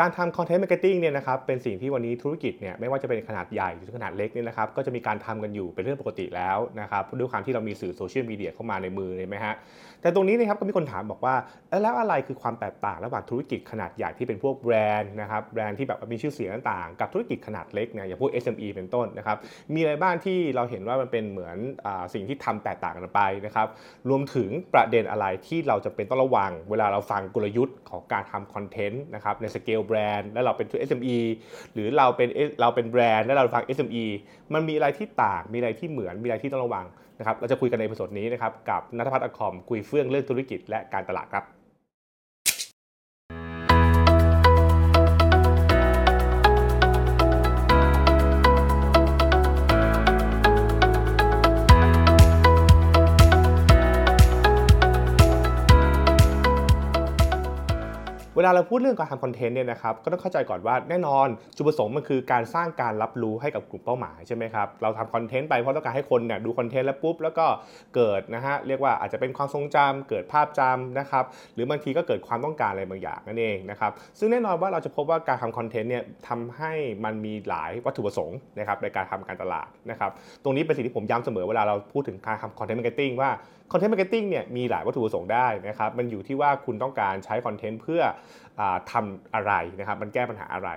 การทำ content marketing เนี่ยนะครับเป็นสิ่งที่วันนี้ธุรกิจเนี่ยไม่ว่าจะเป็นขนาดใหญ่หรือขนาดเล็กเนี่ยนะครับก็จะมีการทำกันอยู่เป็นเรื่องปกติแล้วนะครับด้วยความที่เรามีสื่อโซเชียลมีเดียเข้ามาในมือเลยไหมฮะแต่ตรงนี้นะครับก็มีคนถามบอกว่า แล้วอะไรคือความแตกต่างระหว่างธุรกิจขนาดใหญ่ที่เป็นพวกแบรนด์นะครับแบรนด์ที่แบบมีชื่อเสียงต่างๆ กับธุรกิจขนาดเล็กเนี่ยอย่างพวก SME เป็นต้นนะครับมีอะไรบ้างที่เราเห็นว่ามันเป็นเหมือนอสิ่งที่ทำแตกต่างกันไปนะครับรวมถึงประเด็นอะไรที่เราจะเป็นต้องระวัง เวลาเราฟังกลยุทธ์ของการทำคอนเทนต์นะครับในสเกลแบรนด์แล้วเราเป็น SME หรือเราเป็นเราเป็นแบรนด์แล้วเราฟัง SME มันมีอะไรที่ต่างมีอะไรที่เหมือนมีอะไรที่ต้องระวังนะครับเราจะคุยกันในประสดนี้นะครับกับนัทพัฒน์อคอมคุยเฟื่องเรื่องธุรกิจและการตลาดครับ เวลาเราพูดเรื่องการทำคอนเทนต์เนี่ยนะครับก็ต้องเข้าใจก่อนว่าแน่นอนจุดประสงค์มันคือการสร้างการรับรู้ให้กับกลุ่มเป้าหมายใช่ไหมครับเราทำคอนเทนต์ไปเพราะต้องการให้คนเนี่ยดูคอนเทนต์แล้วปุ๊บแล้วก็เกิดนะฮะเรียกว่าอาจจะเป็นความทรงจำเกิดภาพจำนะครับหรือบางทีก็เกิดความต้องการอะไรบางอย่างนั่นเองนะครับซึ่งแน่นอนว่าเราจะพบว่าการทำคอนเทนต์เนี่ยทำให้มันมีหลายวัตถุประสงค์นะครับในการทำการตลาดนะครับตรงนี้เป็นสิ่งที่ผมย้ำเสมอเวลาเราพูดถึงการทำ content marketing ว่าcontent marketing เนี่ยมีหลายวัตถุประสงค์ได้นะครับมันอยู่ที่ว่าคุณต้องการใช้คอนเทนต์เพื่อทำอะไรนะครับมันแก้ปัญหาอะไร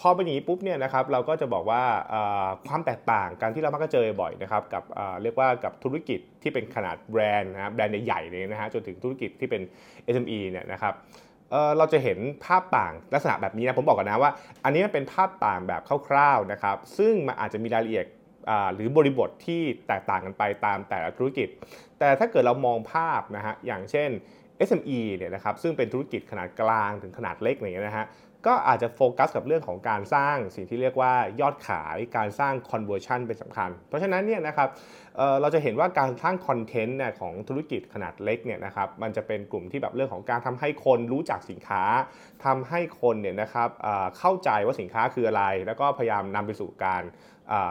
พอเป็นอย่างนี้ปุ๊บเนี่ยนะครับเราก็จะบอกว่าความแตกต่างการที่เรามักจะเจอบ่อยนะครับกับเรียกว่ากับธุรกิจที่เป็นขนาดแบรนด์นะแบรนด์ใหญ่ๆเลยนะฮะจนถึงธุรกิจที่เป็น SME เนี่ยนะครับเราจะเห็นภาพต่างลักษณะแบบนี้นะผมบอกกันนะว่า อันนี้เป็นภาพต่างแบบคร่าวๆนะครับซึ่งมันอาจจะมีรายละเอียดหรือบริบทที่แตกต่างกันไปตามแต่ละธุรกิจ แต่ถ้าเกิดเรามองภาพนะฮะอย่างเช่น SME เนี่ยนะครับซึ่งเป็นธุรกิจขนาดกลางถึงขนาดเล็กอย่างเงี้ยนะฮะก็อาจจะโฟกัสกับเรื่องของการสร้างสิ่งที่เรียกว่ายอดขายการสร้าง conversion เป็นสำคัญ เพราะฉะนั้นเนี่ยนะครับเเราจะเห็นว่าการสร้างคอนเทนต์เนี่ยของธุรกิจขนาดเล็กเนี่ยนะครับมันจะเป็นกลุ่มที่แบบเรื่องของการทำให้คนรู้จักสินค้าทำให้คนเนี่ยนะครับเข้าใจว่าสินค้าคืออะไร แล้วก็พยายามนำไปสู่การ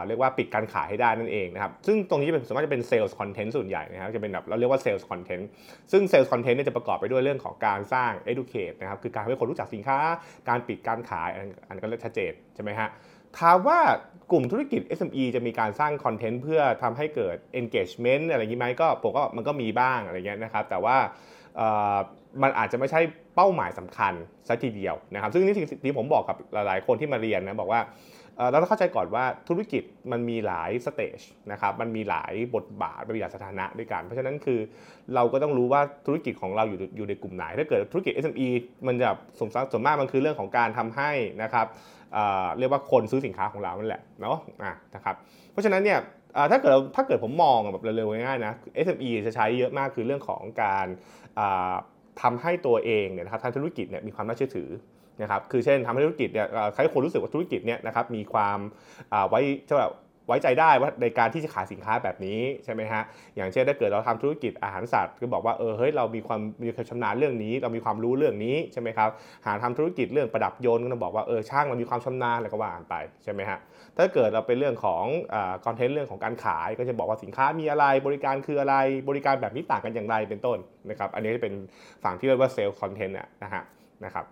เรียกว่าปิดการขายให้ได้นั่นเองนะครับซึ่งตรงนี้เป็นส่วนมากจะเป็น sales content ส่วนใหญ่นะครับจะเป็นแบบเราเรียกว่า sales content ซึ่ง sales content เนี่ยจะประกอบไปด้วยเรื่องของการสร้าง educate นะครับคือการให้คนรู้จักสินค้า การปิดการขายอันก็เริ่มชัดเจนใช่ไหมฮะถามว่ากลุ่มธุรกิจ SME จะมีการสร้างคอนเทนต์เพื่อทำให้เกิด engagement อะไรอย่างนี้ไหมก็ผมก็มันก็มีบ้างอะไรเงี้ยนะครับแต่ว่ามันอาจจะไม่ใช่ เป้าหมายสำคัญซะทีเดียวนะครับ ซึ่งนี่สิ่งที่ผมบอกกับหลายๆ คนที่มาเรียนนะบอกว่าเราต้องเข้าใจก่อนว่าธุรกิจมันมีหลายสเตจนะครับมันมีหลายบทบาทมีหลายสถานะด้วยกัน เพราะฉะนั้นคือเราก็ต้องรู้ว่าธุรกิจของเราอยู่อยู่ในกลุ่มไหน ถ้าเกิดธุรกิจ SME มันจะสมส่วนมากมันคือเรื่องของการทำให้นะครับเรียกว่าคนซื้อสินค้าของเรานั่นแหละเนาะนะครับเพราะฉะนั้นเนี่ยถ้าเกิดถ้าเกิดผมมองแบบเร็วๆง่ายๆนะ SME จะใช้เยอะมากคือเรื่องของการ ทำให้ตัวเองเนี่ยนะครับทางธุรกิจเนี่ยมีความน่าเชื่อถือนะครับคือเช่นทำให้ธุรกิจเนี่ยใครคนรู้สึกว่าธุรกิจเนี่ยนะครับมีความไว้เท่า ไว้ใจได้ว่าในการที่จะขายสินค้าแบบนี้ใช่ไหมฮะอย่างเช่นถ้าเกิดเราทำธุรกิจอาหารสัตว์ก็บอกว่าเออเฮ้ยเรามีความมีความชำนาญเรื่องนี้ เรามีความรู้เรื่องนี้ใช่ไหมครับหาทำธุรกิจเรื่องประดับยนต์ก็ต้องบอกว่าเออช่างเรามีความชำนาญอะไรก็ว่าไปใช่ไหมฮะถ้าเกิดเราเป็นเรื่องของคอนเทนต์เรื่องของการขาย ก็จะบอกว่าสินค้ามีอะไรบริการคืออะไรบริการแบบนี้ต่างกันอย่างไรเป็นต้นนะครับอันนี้จะเป็นฝั่งที่เรียกว่า sales content นะฮะนะครับ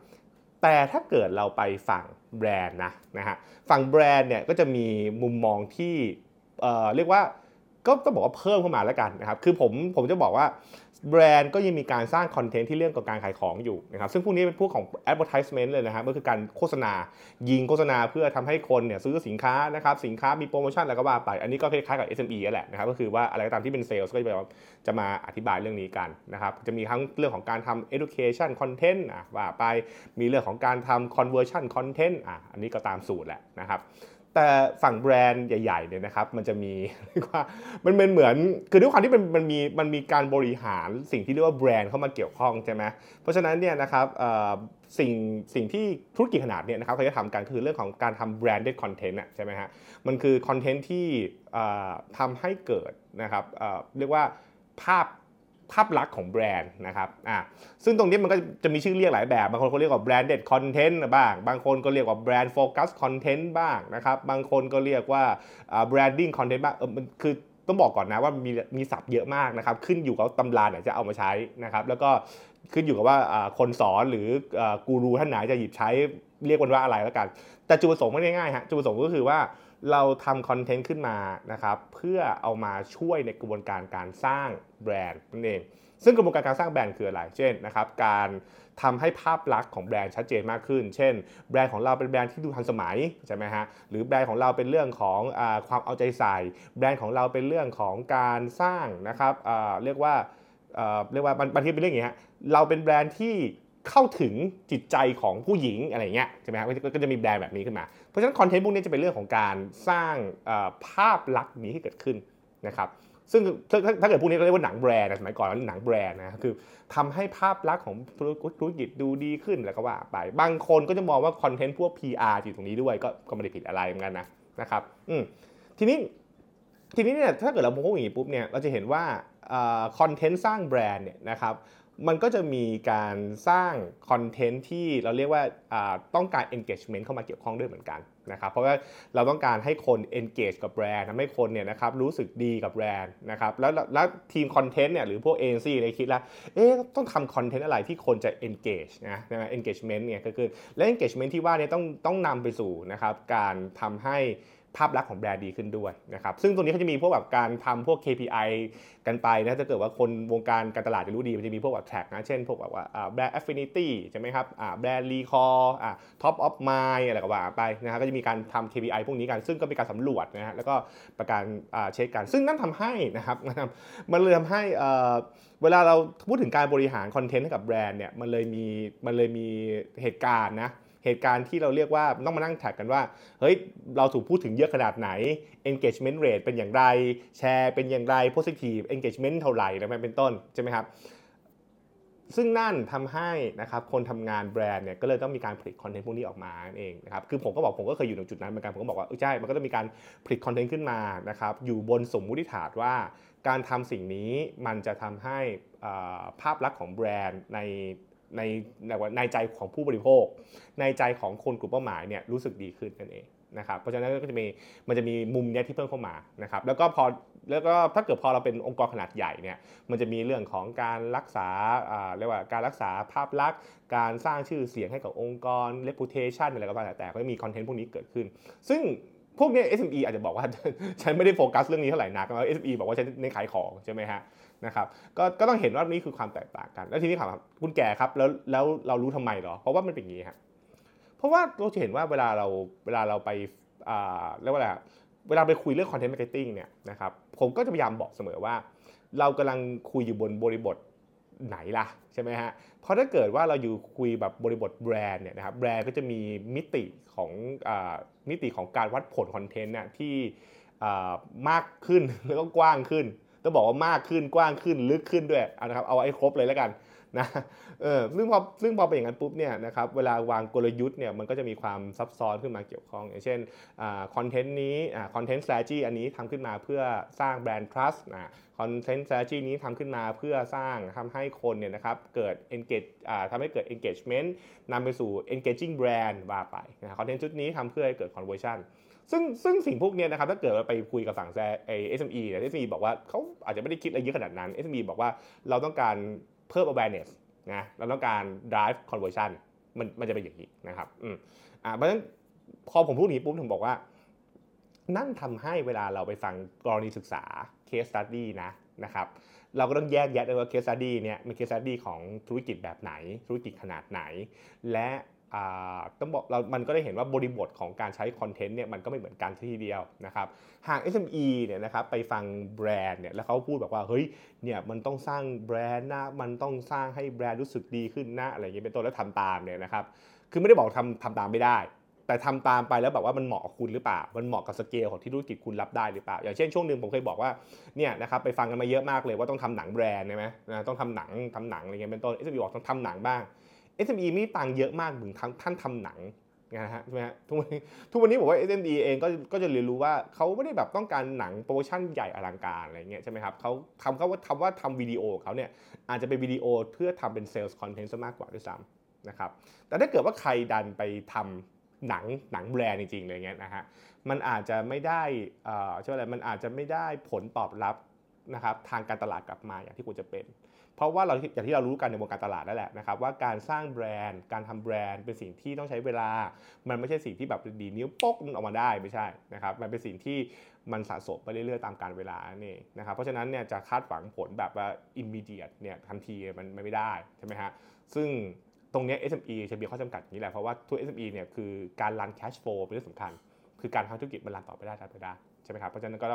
แต่ถ้าเกิดเราไปฝั่งแบรนด์นะนะฮะฝั่งแบรนด์เนี่ยก็จะมีมุมมองที่เอ่อเรียกว่าก็ต้องบอกว่าเพิ่มเข้ามาแล้วกันนะครับคือผมผมจะบอกว่า แบรนด์ก็ยังมีการสร้างคอนเทนต์ที่เรื่องของการขายของอยู่นะครับซึ่งพวกนี้เป็นพวกของ advertisement เลยนะครับก็คือการโฆษณา ยิงโฆษณาเพื่อทำให้คนเนี่ยซื้อสินค้านะครับสินค้ามีโปรโมชั่นอะไรก็ว่าไป อันนี้ก็คล้ายๆกับ SME แหละนะครับก็คือว่าอะไรก็ตามที่เป็นเซลล์ก็จะจะมาอธิบายเรื่องนี้กันนะครับจะมีทั้งเรื่องของการทำ education content อะว่าไปมีเรื่องของการทำ conversion content อะอันนี้ก็ตามสูตรแหละนะครับ แต่ฝั่งแบรนด์ใหญ่ๆเนี่ยนะครับมันจะมีเรียกว่ามันเป็นเหมือนคือด้วยความที่มันมันมีมันมีการบริหารสิ่งที่เรียกว่าแบรนด์เข้ามาเกี่ยวข้องใช่ไหมเพราะฉะนั้นเนี่ยนะครับสิ่งสิ่งที่ธุรกิจขนาดเนี่ยนะครับเขาจะทำกันคือเรื่องของการทำ brand content ใช่ไหมฮะมันคือคอนเทนต์ที่ทำให้เกิดนะครับเรียกว่าภาพ ภาพลักษณ์ของแบรนด์นะครับอ่าซึ่งตรงนี้มันก็จะมีชื่อเรียกหลายแบบ บางคนเขาเรียกว่า branded content บ้าง บางคนก็เรียกว่า brand focus content บ้างนะครับ บางคนก็เรียกว่า branding content บ้างเออมันคือต้องบอกก่อนนะว่ามีมีศัพท์เยอะมากนะครับ ขึ้นอยู่กับตำราไหนจะเอามาใช้นะครับ แล้วก็ขึ้นอยู่กับว่าคนสอนหรือกูรูท่านไหนจะหยิบใช้เรียกมันว่าอะไรแล้วกัน แต่จุดประสงค์ไม่ง่ายฮะจุดประสงค์ก็คือว่า เราทำคอนเทนต์ขึ้นมานะครับเพื่อเอามาช่วยในกระบวนการการสร้างแบรนด์นั่นเองซึ่งกระบวนการการสร้างแบรนด์คืออะไร เช่นนะครับ การทำให้ภาพลักษณ์ของแบรนด์ชัดเจนมากขึ้น เช่น แบรนด์ของเราเป็นแบรนด์ที่ดูทันสมัยใช่ไหมฮะ หรือแบรนด์ของเราเป็นเรื่องของอความเอาใจใส่ แบรนด์ของเราเป็นเรื่องของการสร้างนะครับเรียกว่าเรียกว่าบางทีเป็นเรื่องอย่างนี้ฮะเราเป็นแบรนด์ที่ เข้าถึงจิตใจของผู้หญิงอะไรเงี้ยใช่ไหมครับก็จะมีแบรนด์แบบนี้ขึ้นมา เพราะฉะนั้นคอนเทนต์พวกนี้จะเป็นเรื่องของการสร้างภาพลักษณ์นี้ให้เกิดขึ้นนะครับซึ่งถ้าเกิดพวกนี้ก็เรียกว่าหนังแบรนด์สมัยก่อนแล้วหนังแบรนด์นะคือทำให้ภาพลักษณ์ของธุรกิจดูดีขึ้นแล้วก็ว่าไปบางคนก็จะมองว่าคอนเทนต์พวก PR อยู่ตรงนี้ด้วยก็ก็ไม่ได้ผิดอะไรเหมือนกันนะนะครับอืมทีนี้ทีนี้เนี่ยถ้าเกิดเรามองอย่างนี้ปุ๊บเนี่ยเราจะเห็นว่าคอนเทนต์สร้างแบรนด์เนี่ยนะครับ มันก็จะมีการสร้างคอนเทนต์ที่เราเรียกว่าต้องการ engagement เข้ามาเกี่ยวข้องด้วยเหมือนกันนะครับเพราะว่าเราต้องการให้คน engage กับแบรนด์ทำให้คนเนี่ยนะครับรู้สึกดีกับแบรนด์นะครับแล้วแล้วทีมคอนเทนต์เนี่ยหรือพวกเอเจนซี่เลยคิดแล้วเอ๊ะต้องทำคอนเทนต์อะไรที่คนจะ engage นะนะ engagement เนี่ยก็คือและ engagement ที่ว่าเนี่ยต้องต้องนำไปสู่นะครับการทำให้ ภาพลักษณ์ของแบรนด์ดีขึ้นด้วยนะครับซึ่งตรงนี้เขาจะมีพวกแบบการทำพวก KPI กันไปนะถ้าเกิดว่าคนวงการการตลาดจะรู้ดีมันจะมีพวกแบบแท็กนะเช่นพวกแบบว่าแบรนด์ affinity ใช่ไหมครับแบรนด์ recall top of mind อะไรก็ว่าไปนะฮะก็จะมีการทำ KPI พวกนี้กัน ซึ่งก็เป็นการสำรวจนะฮะแล้วก็ประการเช็คกัน ซึ่งนั่นทำให้นะครับมันเลยทำให้เวลาเราพูดถึงการบริหารคอนเทนต์ให้กับแบรนด์เนี่ยมันเลยมีมันเลยมีเหตุการณ์นะ เหตุการณ์ที่เราเรียกว่าต้องมานั่ง track กันว่าเฮ้ยเราถูกพูดถึงเยอะขนาดไหน engagement rate เป็นอย่างไร แชร์เป็นอย่างไร positive engagement เท่าไหร่แล้วมันเป็นต้นใช่ไหมครับซึ่งนั่นทำให้นะครับคนทำงานแบรนด์เนี่ยก็เลยต้องมีการผลิตคอนเทนต์พวกนี้ออกมาเองนะครับคือผมก็บอกผมก็เคยอยู่ในจุดนั้นเหมือนกันผมก็บอกว่าใช่มันก็ต้องมีการผลิตคอนเทนต์ขึ้นมานะครับอยู่บนสมมุติฐานว่า การทำสิ่งนี้มันจะทำให้ภาพลักษณ์ของแบรนด์ใน ในในใจของผู้บริโภค ในใจของคนกลุ่มเป้าหมายเนี่ยรู้สึกดีขึ้นนั่นเองนะครับเพราะฉะนั้นก็จะมีมันจะมีมุมเนี้ยที่เพิ่มเข้ามานะครับแล้วก็พอแล้วก็ถ้าเกิดพอเราเป็นองค์กรขนาดใหญ่เนี่ยมันจะมีเรื่องของการรักษาเรียกว่าการรักษาภาพลักษณ์ การสร้างชื่อเสียงให้กับองค์กร reputation อะไรก็ตามแต่ก็มีคอนเทนต์พวกนี้เกิดขึ้น ซึ่ง พวกนี้ SME อาจจะบอกว่าฉันไม่ได้โฟกัสเรื่องนี้เท่าไหร่นักแล้ว SME บอกว่าฉันเน้นขายของใช่ไหมฮะนะครับก็ก็ต้องเห็นว่านี่คือความแตกต่างกัน แล้วทีนี้ถามคุณแก่ครับแล้วแล้วเรารู้ทำไมหรอ เพราะว่ามันเป็นอย่างนี้ครับเพราะว่าเราจะเห็นว่าเวลาเราเวลาเราไปอ่าเรียกว่าอะไรเวลาไปคุยเรื่อง content marketing เนี่ยนะครับผมก็จะพยายามบอกเสมอว่า เรากำลังคุยอยู่บนบริบท ไหนล่ะใช่ไหมฮะ เพราะถ้าเกิดว่าเราอยู่คุยแบบบริบทแบรนด์เนี่ยนะครับแบรนด์ก็จะมีมิติของอมิติของการวัดผลคอนเทนต์เนี่ยที่มากขึ้นแล้วก็กว้างขึ้น ต้องบอกว่ามากขึ้นกว้างขึ้นลึกขึ้นด้วยนะครับเอาไอ้ครบเลยแล้วกัน นะเออซึ่งพอซึ่งพอเป็นอย่างนั้นปุ๊บเนี่ยนะครับเวลาวางกลยุทธ์เนี่ยมันก็จะมีความซับซ้อนขึ้นมาเกี่ยวข้อง อย่างเช่นคอนเทนต์นี้คอนเทนต์ strategy อันนี้ทำขึ้นมาเพื่อสร้างแบรนด์ trust นะคอนเทนต์ strategy นี้ทำขึ้นมาเพื่อสร้างทำให้คนเนี่ยนะครับเกิด engage ทำให้เกิด engagement นำไปสู่ engaging brand ว่าไปนะคอนเทนต์ชุดนี้ทำเพื่อให้เกิด conversion ซึ่งซึ่งสิ่งพวกนี้นะครับถ้าเกิดเราไปคุยกับฝั่ง SME เนี่ย SME บอกว่าเขาอาจจะไม่ได้คิดอะไรเยอะขนาดนั้น SME บอกว่าเราต้องการ เพิ่ม awareness นะเราต้องการ drive conversion มันมันจะเป็นอย่างนี้นะครับอืมอ่าเพราะฉะนั้นพอผมพูดนี้ปุ๊บผมบอกว่า นั่นทำให้เวลาเราไปฟังกรณีศึกษา case study นะนะครับเราก็ต้องแยกแยะด้วยว่า case study เนี่ยเป็น case study ของธุรกิจแบบไหน ธุรกิจขนาดไหน และ ต้องบอกเรามันก็ได้เห็นว่าบริบทของการใช้คอนเทนต์เนี่ยมันก็ไม่เหมือนกันทีเดียวนะครับ หาก SME เนี่ยนะครับไปฟังแบรนด์เนี่ยแล้วเขาพูดแบบว่าเฮ้ยเนี่ยมันต้องสร้างแบรนด์นะมันต้องสร้างให้แบรนด์รู้สึกดีขึ้นนะอะไรอย่างเงี้ยเป็นต้นแล้วทำตามเนี่ยนะครับคือไม่ได้บอกทำทำตามไม่ได้ แต่ทำตามไปแล้วแบบว่ามันเหมาะกับคุณหรือเปล่า มันเหมาะกับสเกลของที่ธุรกิจคุณรับได้หรือเปล่า อย่างเช่นช่วงหนึ่งผมเคยบอกว่าเนี่ยนะครับไปฟังกันมาเยอะมากเลยว่าต้องทำหนังแบรนด์ใช่ไหมนะต้องทำหนังทำหนังอะไรเงี้ยเป็นต้น SME บอกต้องทำหนังบ้าง SME มีตังเยอะมากถึงขั้นทำหนังนะฮะใช่ไหมฮะทุกวันนี้ทุกวันนี้บอกว่า SME เองก็ก็จะเรียนรู้ว่าเขาไม่ได้แบบต้องการหนัง production ใหญ่อลังการอะไรเงี้ยใช่ไหมครับเขาทำเขาว่าทำว่าทำวิดีโอเขาเนี่ยอาจจะเป็นวิดีโอเพื่อทำเป็น sales content ซะมากกว่าด้วยซ้ำนะครับแต่ถ้าเกิดว่าใครดันไปทำหนังหนังแบรนด์จริงๆเลยเงี้ยนะฮะมันอาจจะไม่ได้เอ่อช่วยอะไรมันอาจจะไม่ได้ผลตอบรับนะครับทางการตลาดกลับมาอย่างที่ควรจะเป็น เพราะว่าเราอย่างที่เรารู้กันในวงการตลาดนั่นแหละนะครับว่าการสร้างแบรนด์ การทำแบรนด์เป็นสิ่งที่ต้องใช้เวลา มันไม่ใช่สิ่งที่แบบดีนิ้วปกมันออกมาได้ไม่ใช่นะครับมันเป็นสิ่งที่มันสะสมไปเรื่อยๆตามการเวลานั่นเองนะครับเพราะฉะนั้นเนี่ยจะคาดหวังผลแบบว่า immediate เนี่ยทันทีมันไม่ได้ใช่ไหมฮะซึ่งตรงเนี้ย SME จะมีข้อจำกัดอย่างนี้แหละเพราะว่าตัว SME เนี่ยคือการรัน cash flow เป็นเรื่องสำคัญ คือการทำธุรกิจมันรันต่อไปได้ต่อไปได้ ใช่ไหมครับเพราะฉะนั้นก็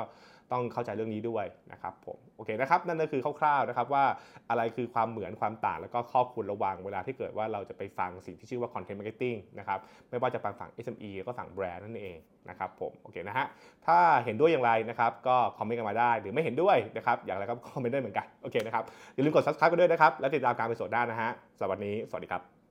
ต้องเข้าใจเรื่องนี้ด้วยนะครับผมโอเคนะครับนั่นก็คือคร่าวๆนะครับว่าอะไรคือความเหมือนความต่างแล้วก็ข้อควรระวังเวลาที่เกิดว่าเราจะไปฟังสิ่งที่ชื่อว่า content marketing นะครับไม่ว่าจะฟังฝั่ง SME ก็ฝั่งแบรนด์นั่นเองนะครับผมโอเคนะฮะถ้าเห็นด้วยอย่างไรนะครับก็คอมเมนต์กันมาได้ หรือไม่เห็นด้วยนะครับอย่างไรก็คอมเมนต์ได้เหมือนกันโอเคนะครับอย่าลืมกด subscribe กันด้วยนะครับแล้วติดตามการไปสดได้นะฮะสำหรับวันนี้สวัสดีครับ